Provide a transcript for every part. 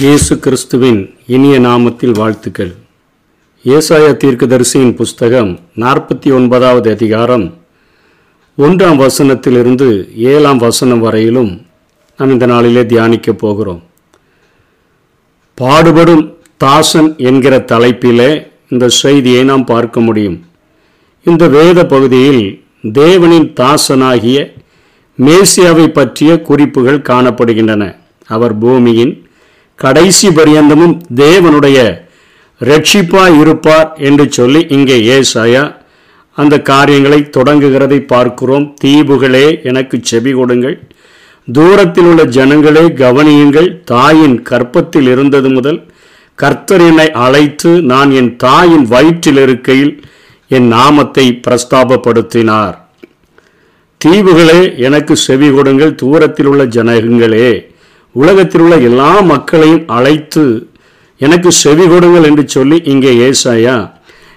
இயேசு கிறிஸ்துவின் இனிய நாமத்தில் வாழ்த்துக்கள். ஏசாய தீர்க்கதரிசியின் புஸ்தகம் நாற்பத்தி ஒன்பதாவது அதிகாரம் ஒன்றாம் வசனத்திலிருந்து ஏழாம் வசனம் வரையிலும் நாம் இந்த நாளிலே தியானிக்கப் போகிறோம். பாடுபடும் தாசன் என்கிற தலைப்பிலே இந்த செய்தியை நாம் பார்க்க முடியும். இந்த வேத பகுதியில் தேவனின் தாசனாகிய மேசியாவை பற்றிய குறிப்புகள் காணப்படுகின்றன. அவர் பூமியின் கடைசி பரியந்தமும் தேவனுடைய ரட்சிப்பாய் இருப்பார் என்று சொல்லி இங்கே ஏசாயா அந்த காரியங்களை தொடங்குகிறதை பார்க்கிறோம். தீவுகளே எனக்கு செவி கொடுங்கள். தூரத்தில் உள்ள ஜனங்களே கவனியுங்கள். தாயின் கற்பத்தில் இருந்தது முதல் கர்த்தர் என்னை அழைத்து நான் என் தாயின் வயிற்றில் இருக்கையில் என் நாமத்தை பிரஸ்தாபப்படுத்தினார். தீவுகளே எனக்கு செவி கொடுங்கள். தூரத்தில் உள்ள ஜனகங்களே உலகத்தில் உள்ள எல்லா மக்களையும் அழைத்து எனக்கு செவி கொடுங்கள் என்று சொல்லி இங்கே ஏசாயா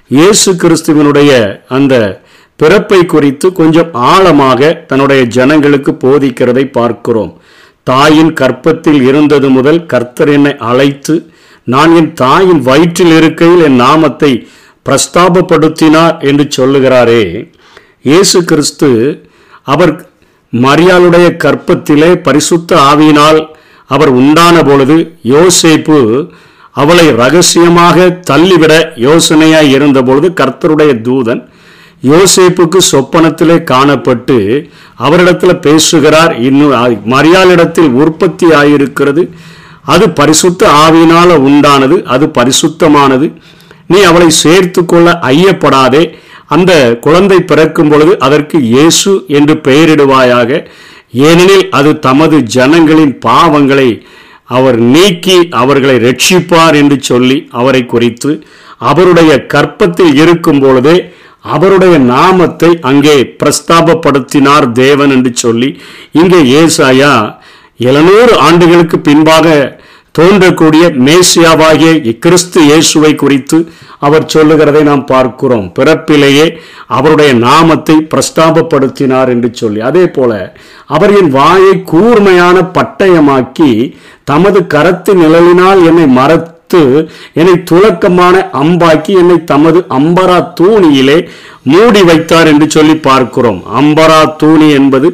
இயேசு கிறிஸ்துவனுடைய அந்த பிறப்பை குறித்து கொஞ்சம் ஆழமாக தன்னுடைய ஜனங்களுக்கு போதிக்கிறதை பார்க்கிறோம். தாயின் கற்பத்தில் இருந்தது முதல் கர்த்தர் என்னை அழைத்து நான் என் தாயின் வயிற்றில் இருக்கையில் என் நாமத்தை பிரஸ்தாபப்படுத்தினார் என்று சொல்லுகிறாரே. இயேசு கிறிஸ்து அவர் மரியாளுடைய கற்பத்திலே பரிசுத்த ஆவியினால் அவர் உண்டான பொழுது யோசேப்பு அவளை ரகசியமாக தள்ளிவிட யோசனையாய் இருந்தபொழுது கர்த்தருடைய தூதன் யோசேப்புக்கு சொப்பனத்திலே காணப்பட்டு அவரிடத்தில் பேசுகிறார். இன்னும் மரியாளிடத்தில் உற்பத்தி ஆயிருக்கிறது அது பரிசுத்த ஆவியினால உண்டானது அது பரிசுத்தமானது. நீ அவளை சேர்த்து கொள்ள ஐயப்படாதே. அந்த குழந்தை பிறக்கும் பொழுது அதற்கு இயேசு என்று பெயரிடுவாயாக. ஏனெனில் அது தமது ஜனங்களின் பாவங்களை அவர் நீக்கி அவர்களை ரட்சிப்பார் என்று சொல்லி அவரை குறித்து அவருடைய கற்பத்தில் இருக்கும் பொழுதே அவருடைய நாமத்தை அங்கே பிரஸ்தாபப்படுத்தினார் தேவன் என்று சொல்லி இங்கே ஏசாயா எழுநூறு ஆண்டுகளுக்கு பின்பாக தோன்றக்கூடிய மேசியாவாகிய கிறிஸ்து இயேசுவை குறித்து அவர் சொல்லுகிறதை நாம் பார்க்கிறோம். பிறப்பிலேயே அவருடைய நாமத்தை பிரஸ்தாபப்படுத்தினார் என்று சொல்லி. அதே போல அவரின் வாயை கூர்மையான பட்டயமாக்கி தமது கரத்து நிழலினால் என்னை மறத்து என்னை துலக்கமான அம்பாக்கி என்னை தமது அம்பரா தூணியிலே மூடி வைத்தார் என்று சொல்லி பார்க்கிறோம். அம்பரா தூணி என்பது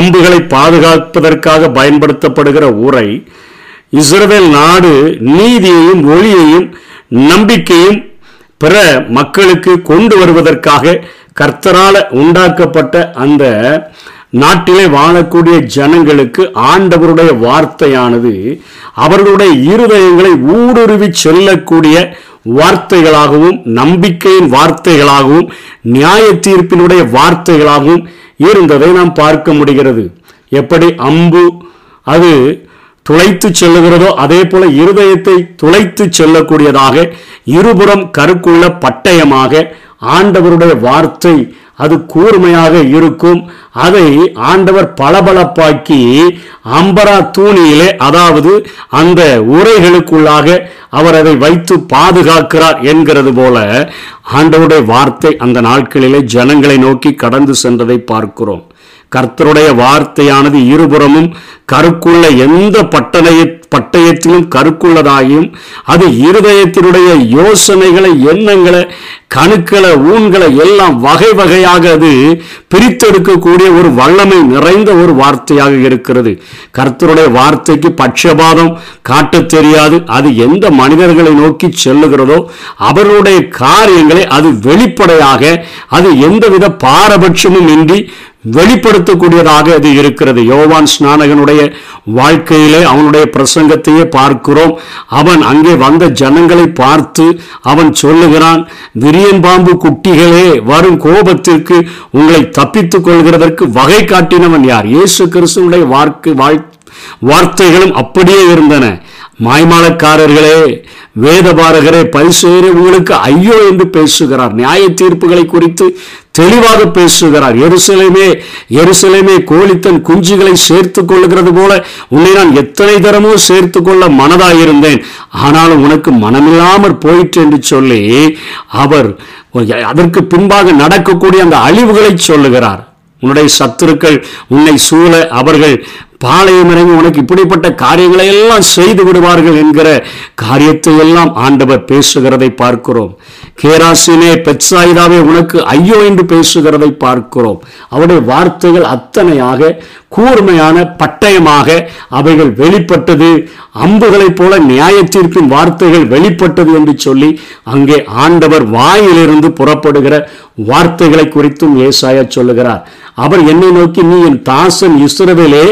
அம்புகளை பாதுகாப்பதற்காக பயன்படுத்தப்படுகிற உரை இஸ்ரவேல் நாடு நீதியையும் ஒளியையும் நம்பிக்கையும் பிற மக்களுக்கு கொண்டு வருவதற்காக கர்த்தரால உண்டாக்கப்பட்ட அந்த நாட்டிலே வாழக்கூடிய ஜனங்களுக்கு ஆண்டவருடைய வார்த்தையானது அவர்களுடைய இருதயங்களை ஊடுருவி செல்லக்கூடிய வார்த்தைகளாகவும் நம்பிக்கையின் வார்த்தைகளாகவும் நியாய தீர்ப்பினுடைய வார்த்தைகளாகவும் இருந்ததை நாம் பார்க்க முடிகிறது. எப்படி? அம்பு அது துளைத்து செல்லுகிறதோ அதே போல இருதயத்தை துளைத்து செல்லக்கூடியதாக இருபுறம் கருக்குள்ள பட்டயமாக ஆண்டவருடைய வார்த்தை அது கூர்மையாக இருக்கும். அதை ஆண்டவர் பளபளப்பாக்கி அம்பரா தூணியிலே அதாவது அந்த உரைகளுக்குள்ளாக அவர் அதை வைத்து பாதுகாக்கிறார் என்கிறது போல ஆண்டவருடைய வார்த்தை அந்த நாட்களிலே ஜனங்களை நோக்கி கடந்து சென்றதை பார்க்கிறோம். கர்த்தருடைய வார்த்தையானது இருபுறமும் கருக்குள்ள எந்த பட்டணைய பட்டயத்திலும் கருக்குள்ளதாகியும் அது இருதயத்தினுடைய யோசனைகளை எண்ணங்களை கணுக்களை ஊன்களை எல்லாம் வகை வகையாக அது பிரித்தெடுக்கக்கூடிய ஒரு வல்லமை நிறைந்த ஒரு வார்த்தையாக இருக்கிறது. கர்த்தருடைய வார்த்தைக்கு பட்சபாதம் காட்டத் தெரியாது. அது எந்த மனிதர்களை நோக்கி செல்லுகிறதோ அவர்களுடைய காரியங்களை அது வெளிப்படையாக அது எந்தவித பாரபட்சமும் இன்றி வெளிப்படுத்தக்கூடியதாக அது இருக்கிறது. யோவான் ஸ்நானகனுடைய வாழ்க்கையிலே அவனுடைய பிரசங்கத்தையே பார்க்கிறோம். அவன் அங்கே வந்த ஜனங்களை பார்த்து அவன் சொல்லுகிறான் விரியன்பாம்பு குட்டிகளே வரும் கோபத்திற்கு உங்களை தப்பித்துக் கொள்கிறதற்கு வகை காட்டினவன் யார்? இயேசு கிறிஸ்துவனுடைய வார்க்கு வாழ் வார்த்தைகளும் அப்படியே இருந்தன. மாய்மாலக்காரர்களே வேதபாரகரே பரிசேரே உங்களுக்கு ஐயோ என்று பேசுகிறார். நியாய தீர்ப்புகளை குறித்து தெளிவாக பேசுகிறார். எருசலேமே எருசலேமே கோழித்தன் குஞ்சுகளை சேர்த்து கொள்ளுகிறது போல உன்னை நான் எத்தனை தரமோ சேர்த்து கொள்ள மனதாயிருந்தேன் ஆனாலும் உனக்கு மனமில்லாமற் போயிற்று என்று சொல்லி அவர் அதற்கு பின்பாக நடக்கக்கூடிய அந்த அழிவுகளை சொல்லுகிறார். உன்னுடைய சத்துருக்கள் உன்னை சூழ அவர்கள் பாளையம் இறங்கி உனக்கு இப்படிப்பட்ட காரியங்களை எல்லாம் செய்து விடுவார்கள் என்கிற காரியத்தை எல்லாம் ஆண்டவர் பேசுகிறதை பார்க்கிறோம். கேராசினே பெட்சாயிதாவே உனக்கு ஐயோ என்று பேசுகிறதை பார்க்கிறோம். அவருடைய வார்த்தைகள் அத்தனையாக கூர்மையான பட்டயமாக அவைகள் வெளிப்பட்டது. அம்புகளைப் போல நியாயத்தீர்ப்பின் வார்த்தைகள் வெளிப்பட்டது என்று சொல்லி அங்கே ஆண்டவர் வாயிலிருந்து புறப்படுகிற வார்த்தைகளை குறித்தும் ஏசாயா சொல்லுகிறார். அவர் என்னை நோக்கி நீ என் தாசன் இஸ்ரவேலே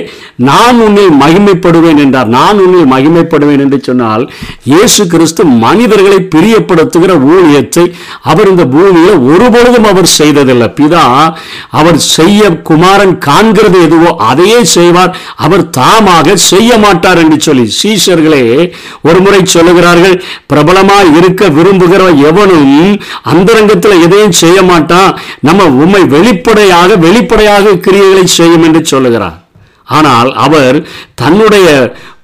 நான் உன்னில் மகிமைப்படுவேன் என்றார். நான் உன்னில் மகிமைப்படுவேன் என்று சொன்னால் இயேசு கிறிஸ்து மனிதர்களை பிரியப்படுத்துகிற ஊழியத்தை அவர் இந்த பூமியில் ஒருபொழுதும் அவர் செய்ததில்லை. பிதா அவர் செய்ய குமாரன் காண்கிறது எதுவோ அதையே செய்வார். அவர் தாமாக செய்ய மாட்டார் என்று சொல்லி சீஷர்களே ஒருமுறை சொல்லுகிறார்கள் பிரபலமாக இருக்க விரும்புகிற எவனும் அந்தரங்கத்தில் எதையும் செய்ய மாட்டான். நம்ம உண்மை வெளிப்படையாக வெளிப்படையாக கிரியைகளை செய்யும் என்று சொல்லுகிறார். ஆனால் அவர் தன்னுடைய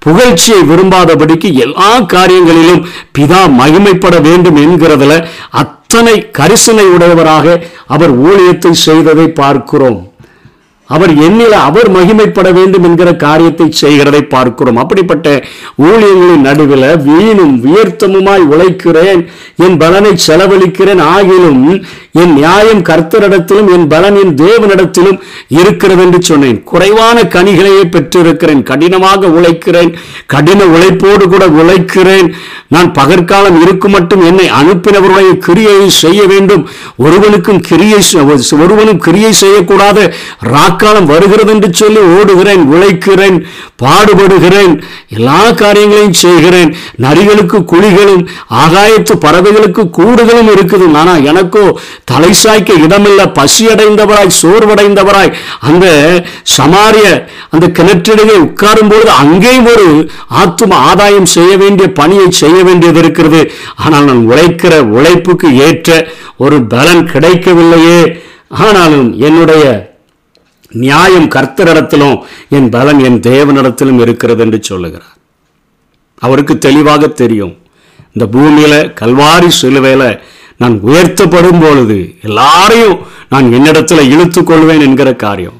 புகழ்ச்சியை விரும்பாதபடிக்கு எல்லா காரியங்களிலும் பிதா மகிமைப்பட வேண்டும் என்கிறதுல அத்தனை கரிசனை உடையவராக அவர் ஊழியத்தை செய்ததை பார்க்கிறோம். அவர் எண்ணில அவர் மகிமைப்பட வேண்டும் என்கிற காரியத்தை செய்கிறதை பார்க்கிறோம். அப்படிப்பட்ட ஊழியங்களின் நடுவில் வீணும் வியர்த்தமுமாய் உழைக்கிறேன் என் பலனை செலவழிக்கிறேன் ஆகிலும் என் நியாயம் கர்த்தரிடத்திலும் என் பலன் என் தேவனிடத்திலும் இருக்கிறது என்று சொன்னேன். குறைவான கனிகளையே பெற்றிருக்கிறேன். கடினமாக உழைக்கிறேன். கடின உழைப்போடு கூட உழைக்கிறேன். நான் பகற்காலம் இருக்கும் மட்டும் என்னை அனுப்பினவருடைய கிரியையை செய்ய வேண்டும். ஒருவனுக்கும் கிரியை ஒருவனும் கிரியை செய்யக்கூடாத. ராக்காலம் வருகிறது என்று சொல்லி ஓடுகிறேன் உழைக்கிறேன் பாடுபடுகிறேன். எல்லா காரியங்களையும் செய்கிறேன். நரிகளுக்கு குழிகளும் ஆகாயத்து பறவைகளுக்கு கூடுகளும் இருக்குது. ஆனால் எனக்கோ தலை சாய்க்க இடமில்ல பசியடைந்தவராய் சோர்வடைந்தவராய். அந்த சமாரிய அந்த கிணற்றிடையே உட்காரும் பொழுது அங்கேயும் ஒரு ஆத்தும ஆதாயம் செய்ய வேண்டிய பணியை செய்ய வேண்டியது இருக்கிறது. ஆனால் நான் உழைக்கிற உழைப்புக்கு ஏற்ற ஒரு பலன் கிடைக்கவில்லையே. ஆனாலும் என்னுடைய நியாயம் கர்த்தரிடத்திலும் என் பலன் என் தேவனிடத்திலும் இருக்கிறது என்று சொல்லுகிறார். அவருக்கு தெளிவாக தெரியும். இந்த பூமியில கல்வாரி சிலுவையில நான் உயர்த்தப்படும் பொழுது எல்லாரையும் நான் என்னிடத்தில் இழுத்து கொள்வேன் என்கிற காரியம்.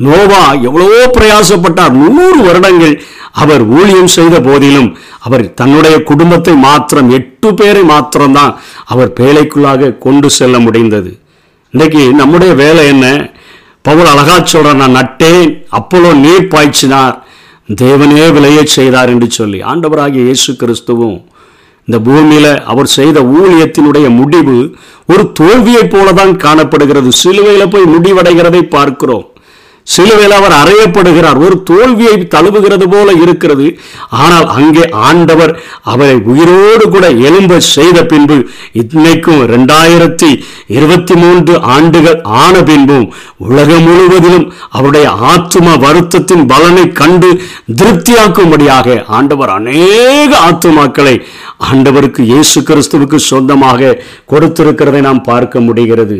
நோவா எவ்வளவோ பிரயாசப்பட்டார். நூறு வருடங்கள் அவர் ஊழியம் செய்த போதிலும் அவர் தன்னுடைய குடும்பத்தை மாத்திரம் எட்டு பேரை மாத்திரம்தான் அவர் வேலைக்குள்ளாக கொண்டு செல்ல முடிந்தது. இன்றைக்கு நம்முடைய வேலை என்ன? பவுல் அழகா சொல்றார் நான் நட்டேன் அப்போலோ நீர் பாய்ச்சினார் தேவனே விளையச் செய்தார் என்று சொல்லி ஆண்டவராகிய இயேசு கிறிஸ்துவும் இந்த பூமியில அவர் செய்த ஊழியத்தினுடைய முடிவு ஒரு தோல்வியைப் போலதான் காணப்படுகிறது. சிலுவையில போய் முடிவடைகிறதை பார்க்கிறோம். சிலுவையில் அவர் அறையப்படுகிறார். ஒரு தோல்வியை தழுவுகிறது போல இருக்கிறது. ஆனால் அங்கே ஆண்டவர் அவரை உயிரோடு கூட எலும்ப செய்த பின்பு இன்னைக்கும் ரெண்டாயிரத்தி இருபத்தி மூன்று ஆண்டுகள் ஆன பின்பும் உலகம் முழுவதிலும் அவருடைய ஆத்தும வருத்தத்தின் பலனை கண்டு திருப்தியாக்கும்படியாக ஆண்டவர் அநேக ஆத்துமாக்களை ஆண்டவருக்கு இயேசு கிறிஸ்துவுக்கு சொந்தமாக கொடுத்திருக்கிறதை நாம் பார்க்க முடிகிறது.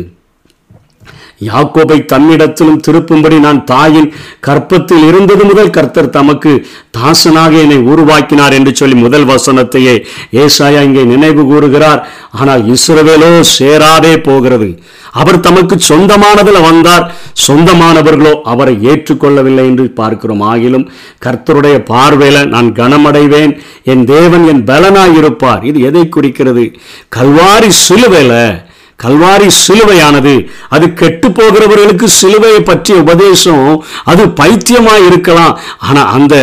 யாக்கோபை தன்னிடத்திலும் திருப்பும்படி நான் தாயின் கற்பத்தில் இருந்தது முதல் கர்த்தர் தமக்கு தாசனாக என்னை உருவாக்கினார் என்று சொல்லி முதல் வசனத்தையே ஏசாயா இங்கே நினைவு கூறுகிறார். ஆனால் இஸ்ரவேலோ சேராதே போகிறது. அவர் தமக்கு சொந்தமானதில் வந்தார். சொந்தமானவர்களோ அவரை ஏற்றுக்கொள்ளவில்லை என்று பார்க்கிறோம். ஆகிலும் கர்த்தருடைய பார்வையில நான் கனமடைவேன். என் தேவன் என் பலனாயிருப்பார். இது எதை குறிக்கிறது? கல்வாரி சிலுவையில் கல்வாரி சிலுவையானது. அது கெட்டு போகிறவர்களுக்கு சிலுவையை பற்றிய உபதேசம். அது பைத்தியமாக இருக்கலாம். ஆனால் அந்த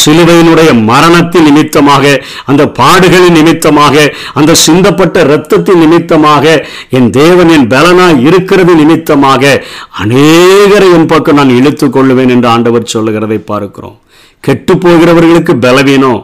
சிலுவையினுடைய மரணத்தின் நிமித்தமாக அந்த பாடுகளின் நிமித்தமாக அந்த சிந்தப்பட்ட இரத்தத்தின் நிமித்தமாக என் தேவன் என் பலனாய் இருக்கிறது நிமித்தமாக அநேகரை என் பக்கம் நான் இழுத்து கொள்ளுவேன் என்று ஆண்டவர் சொல்லுகிறதை பார்க்கிறோம். கெட்டு போகிறவர்களுக்கு பலவீனம்.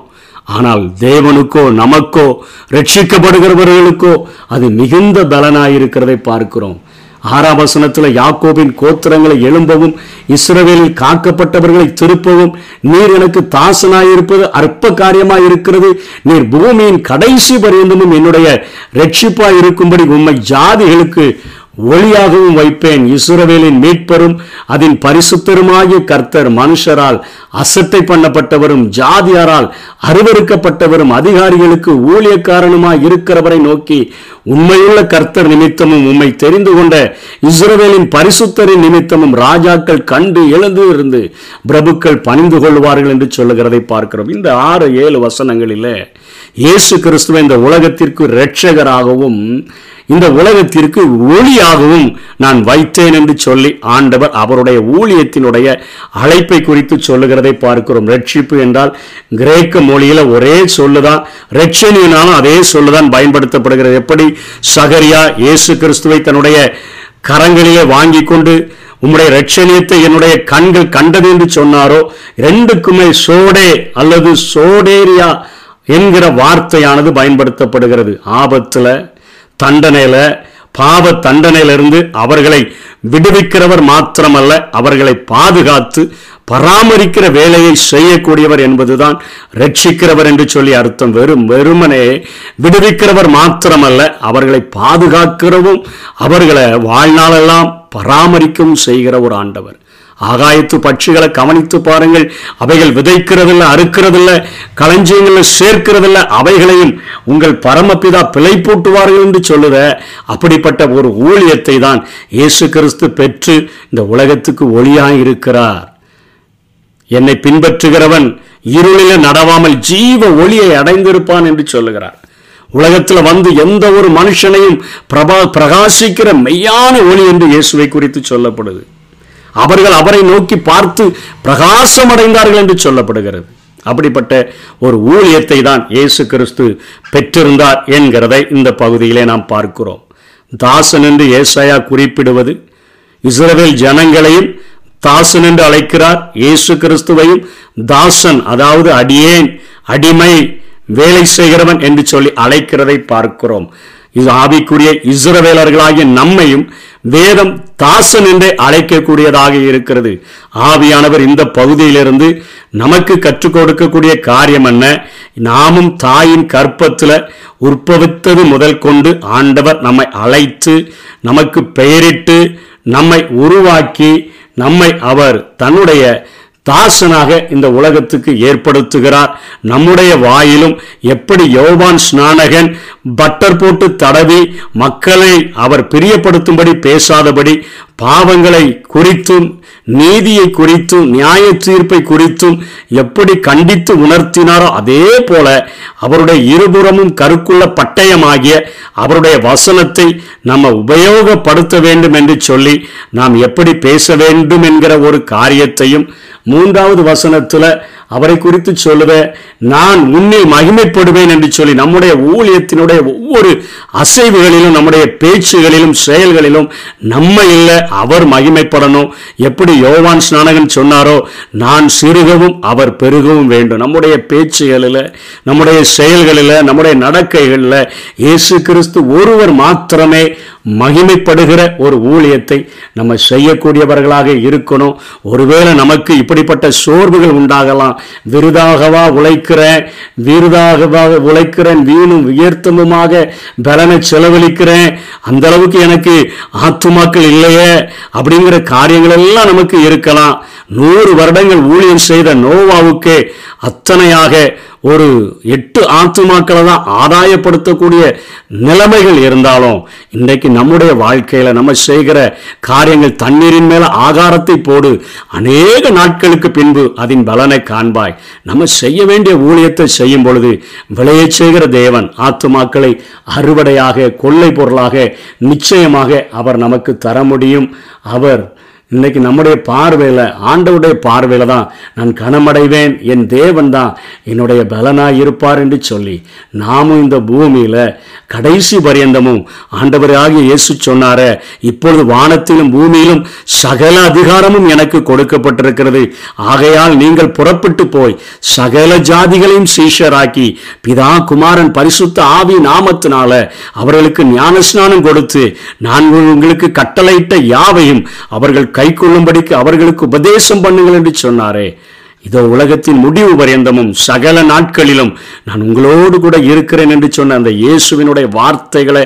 ஆனால் தேவனுக்கோ நமக்கோ ரட்சிக்கப்படுகிறவர்களுக்கோ அது மிகுந்த பலனாயிருக்கிறதை பார்க்கிறோம். ஆறாம் வசனத்தில் யாக்கோபின் கோத்திரங்களை எழும்பவும் இஸ்ரவேலில் காக்கப்பட்டவர்களை திருப்பவும் நீர் எனக்கு தாசனாயிருப்பது அற்ப காரியமாய் இருக்கிறது நீர் பூமியின் கடைசி பரியந்தமும் என்னுடைய ரட்சிப்பாய் இருக்கும்படி உண்மை ஜாதிகளுக்கு ஒளியாகவும் வைப்பேன். இசுரவேலின் மீட்பரும் அதன் பரிசுத்தருமாகிய கர்த்தர் மனுஷரால் அசட்டை பண்ணப்பட்டவரும் ஜாதியாரால் அருவறுக்கப்பட்டவரும் அதிகாரிகளுக்கு ஊழியக்காரனுமாய் இருக்கிறவரை நோக்கி உண்மையுள்ள கர்த்தர் நிமித்தமும் உம்மை தெரிந்து கொண்ட இஸ்ரவேலின் பரிசுத்தரின் நிமித்தமும் ராஜாக்கள் கண்டு எழுந்து இருந்து பிரபுக்கள் பணிந்து கொள்வார்கள் என்று சொல்லுகிறதை பார்க்கிறோம். இந்த ஆறு ஏழு வசனங்களில் இயேசு கிறிஸ்துவ இந்த உலகத்திற்கு இரட்சகராகவும் இந்த உலகத்திற்கு ஒளியாகவும் நான் வைத்தேன் என்று சொல்லி ஆண்டவர் அவருடைய ஊழியத்தினுடைய அழைப்பை குறித்து சொல்லுகிறதை பார்க்கிறோம். ரட்சிப்பு என்றால் கிரேக்க மொழியில் ஒரே சொல்லுதான் ரட்சணியினாலும் அதே சொல்லுதான் பயன்படுத்தப்படுகிறது. எப்படி? சகரியா இயேசு கிறிஸ்துவை தன்னுடைய கரங்களிலே வாங்கி கொண்டு உம்முடைய ரட்சணியத்தை என்னுடைய கண்கள் கண்டது என்று சொன்னாரோ ரெண்டுக்குமே சோடே அல்லது சோடேரியா என்கிற வார்த்தையானது பயன்படுத்தப்படுகிறது. ஆபத்தில் தண்டனையில் பாவ தண்டனையிலிருந்து அவர்களை விடுவிக்கிறவர் மாத்திரமல்ல அவர்களை பாதுகாத்து பராமரிக்கிற வேலையை செய்யக்கூடியவர் என்பதுதான் ரட்சிக்கிறவர் என்று சொல்லி அர்த்தம். வெறும் வெறுமனே விடுவிக்கிறவர் மாத்திரமல்ல அவர்களை பாதுகாக்கிறவும் அவர்களை வாழ்நாளெல்லாம் பராமரிக்கவும் செய்கிற ஒரு ஆண்டவர். ஆகாயத்து பட்சிகளை கவனித்து பாருங்கள். அவைகள் விதைக்கிறதில்ல அறுக்கிறதில்ல களஞ்சியங்களை சேர்க்கிறதில்ல. அவைகளையும் உங்கள் பரமபிதா பிழை பூட்டுவார்கள் என்று சொல்லுத அப்படிப்பட்ட ஒரு ஊழியத்தை தான் இயேசு கிறிஸ்து பெற்று இந்த உலகத்துக்கு ஒளியாய் இருக்கிறார். என்னை பின்பற்றுகிறவன் இருளில நடவாமல் ஜீவ ஒளியை அடைந்திருப்பான் என்று சொல்லுகிறார். உலகத்துல வந்து எந்த ஒரு மனுஷனையும் பிரபா பிரகாசிக்கிற மெய்யான ஒளி என்று இயேசுவை குறித்து சொல்லப்படுது. அவர்கள் அவரை நோக்கி பார்த்து பிரகாசம் அடைந்தார்கள் என்று சொல்லப்படுகிறது. அப்படிப்பட்ட ஒரு ஊழியத்தை தான் இயேசு கிறிஸ்து பெற்றிருந்தார் என்கிறதை இந்த பகுதியிலே நாம் பார்க்கிறோம். தாசன் என்று ஏசாயா குறிப்பிடுவது இஸ்ரவேல் ஜனங்களையும் தாசன் என்று அழைக்கிறார். இயேசு கிறிஸ்துவையும் தாசன் அதாவது அடியேன் அடிமை வேலை செய்கிறவன் என்று சொல்லி அழைக்கிறதை பார்க்கிறோம். இது ஆவிக்குரிய இஸ்ரவேலர்களாகிய நம்மையும் வேதம் தாசன் என்றே அழைக்கக்கூடியதாக இருக்கிறது. ஆவியானவர் இந்த பகுதியிலிருந்து நமக்கு கற்றுக் கொடுக்கக்கூடிய காரியம் என்ன? நாமும் தாயின் கற்பத்தில் உற்பவித்தது முதல் கொண்டு ஆண்டவர் நம்மை அழைத்து நமக்கு பெயரிட்டு நம்மை உருவாக்கி நம்மை அவர் தன்னுடைய தாசனாக இந்த உலகத்துக்கு ஏற்படுத்துகிறார். நம்முடைய வாயிலும் எப்படி யோவான் ஸ்நானகன் பட்டர் போட்டு தடவி மக்களை அவர் பிரியப்படுத்தும்படி பேசாதபடி பாவங்களை குறித்தும் நீதியை குறித்தும் நியாய தீர்ப்பை குறித்தும் எப்படி கண்டித்து உணர்த்தினாரோ அதே போல அவருடைய இருபுறமும் கருக்குள்ள பட்டயமாகிய அவருடைய வசனத்தை நம்ம உபயோகப்படுத்த வேண்டும் என்று சொல்லி நாம் எப்படி பேச வேண்டும் என்கிற ஒரு காரியத்தையும் மூன்றாவது வசனத்தில் அவரை குறித்து சொல்லுவேன். நான் உன்னில் மகிமைப்படுவேன் என்று சொல்லி நம்முடைய ஊழியத்தினுடைய ஒவ்வொரு அசைவுகளிலும் நம்முடைய பேச்சுகளிலும் செயல்களிலும் நம்ம இல்லை அவர் மகிமைப்படணும். எப்படி யோவான் ஸ்நானகன் சொன்னாரோ நான் சிறுகவும் அவர் பெருகவும் வேண்டும். நம்முடைய பேச்சுகளில் நம்முடைய செயல்களில் நம்முடைய நடக்கைகளில் இயேசு கிறிஸ்து ஒருவர் மாத்திரமே மகிமைப்படுகிற ஒரு ஊழியத்தை நம்ம செய்யக்கூடியவர்களாக இருக்கணும். ஒருவேளை நமக்கு இப்படிப்பட்ட சோர்வுகள் உண்டாகலாம். விருதாகவா உழைக்கிறேன் விருதாகவா உழைக்கிறேன் வீணும் உயர்த்தமுமாக பலனை செலவழிக்கிறேன் அந்த அளவுக்கு எனக்கு ஆத்துமாக்கள் இல்லையே அப்படிங்கிற காரியங்கள் எல்லாம் நமக்கு இருக்கலாம். நூறு வருடங்கள் ஊழியம் செய்த நோவாவுக்கே அத்தனையாக ஒரு எட்டு ஆத்துமாக்களை தான் ஆதாயப்படுத்தக்கூடிய நிலைமைகள் இருந்தாலும் இன்றைக்கு நம்முடைய வாழ்க்கையில் நம்ம செய்கிற காரியங்கள் தண்ணீரின் மேலே ஆகாரத்தை போடு. அநேக நாட்களுக்கு பின்பு அதன் பலனை காண்பாய். நம்ம செய்ய வேண்டிய ஊழியத்தை செய்யும் பொழுது விளையச் செய்கிற தேவன் ஆத்துமாக்களை அறுவடையாக கொள்ளை பொருளாக நிச்சயமாக அவர் நமக்கு தர முடியும். அவர் இன்னைக்கு நம்முடைய பார்வையில் ஆண்டவுடைய பார்வையில் தான் நான் கனமடைவேன் என் தேவன் தான் என்னுடைய பலனாக இருப்பார் என்று சொல்லி நாமும் இந்த பூமியில் கடைசி பரியந்தமும் ஆண்டவராகிய இயேசு சொன்னார இப்பொழுது வானத்திலும் பூமியிலும் சகல அதிகாரமும் எனக்கு கொடுக்கப்பட்டிருக்கிறது. ஆகையால் நீங்கள் புறப்பட்டு போய் சகல ஜாதிகளையும் சீஷராக்கி பிதா குமாரன் பரிசுத்த ஆவி நாமத்தினால அவர்களுக்கு ஞானஸ்நானம் கொடுத்து நான் உங்களுக்கு கட்டளையிட்ட யாவையும் அவர்கள் கை கொள்ளும்படிக்கு அவர்களுக்கு உபதேசம் பண்ணுங்கள் என்று சொன்னாரே. இதோ உலகத்தின் முடிவு பரியந்தமும் சகல நாட்களிலும் நான் உங்களோடு கூட இருக்கிறேன் என்று சொன்ன அந்த இயேசுவினுடைய வார்த்தைகளை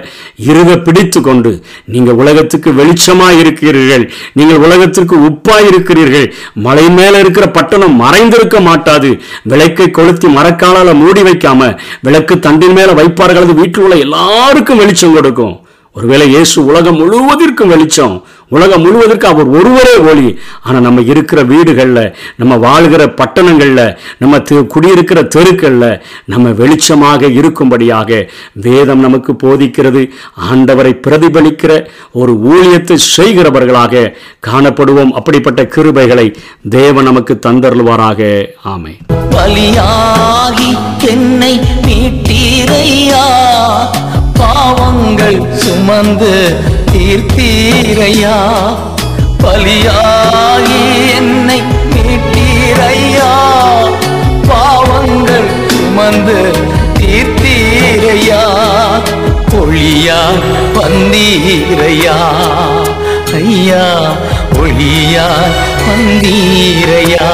இருக பிடித்து கொண்டு நீங்கள் உலகத்துக்கு வெளிச்சமாக இருக்கிறீர்கள் நீங்கள் உலகத்திற்கு உப்பாக இருக்கிறீர்கள் மலை மேலே இருக்கிற பட்டணம் மறைந்திருக்க மாட்டாது விளக்கை கொளுத்தி மரக்காலால் மூடி வைக்காம விளக்கு தண்டின் மேலே வைப்பார்கள் அது வீட்டில் உள்ள எல்லாருக்கும் வெளிச்சம் கொடுக்கும். ஒருவேளை இயேசு உலகம் முழுவதற்கும் வெளிச்சம் உலகம் முழுவதற்கு அவர் ஒருவரே ஒளி. ஆனால் நம்ம இருக்கிற வீடுகளில் நம்ம வாழ்கிற பட்டணங்களில் நம்ம குடியிருக்கிற தெருக்களில் நம்ம வெளிச்சமாக இருக்கும்படியாக வேதம் நமக்கு போதிக்கிறது. ஆண்டவரை பிரதிபலிக்கிற ஒரு ஊழியத்தை செய்கிறவர்களாக காணப்படுவோம். அப்படிப்பட்ட கிருபைகளை தேவன் நமக்கு தந்தருள்வாராக. ஆமை பலியாகி என்னை மீட்டீரையா சுமந்து தீர்த்தீரையா? பலியாகி என்னை மீட்டீரையா? பாவங்கள் சுமந்து தீர்த்தீரையா? ஒளியா வந்தீரையா ஐயா ஒளியா வந்தீரையா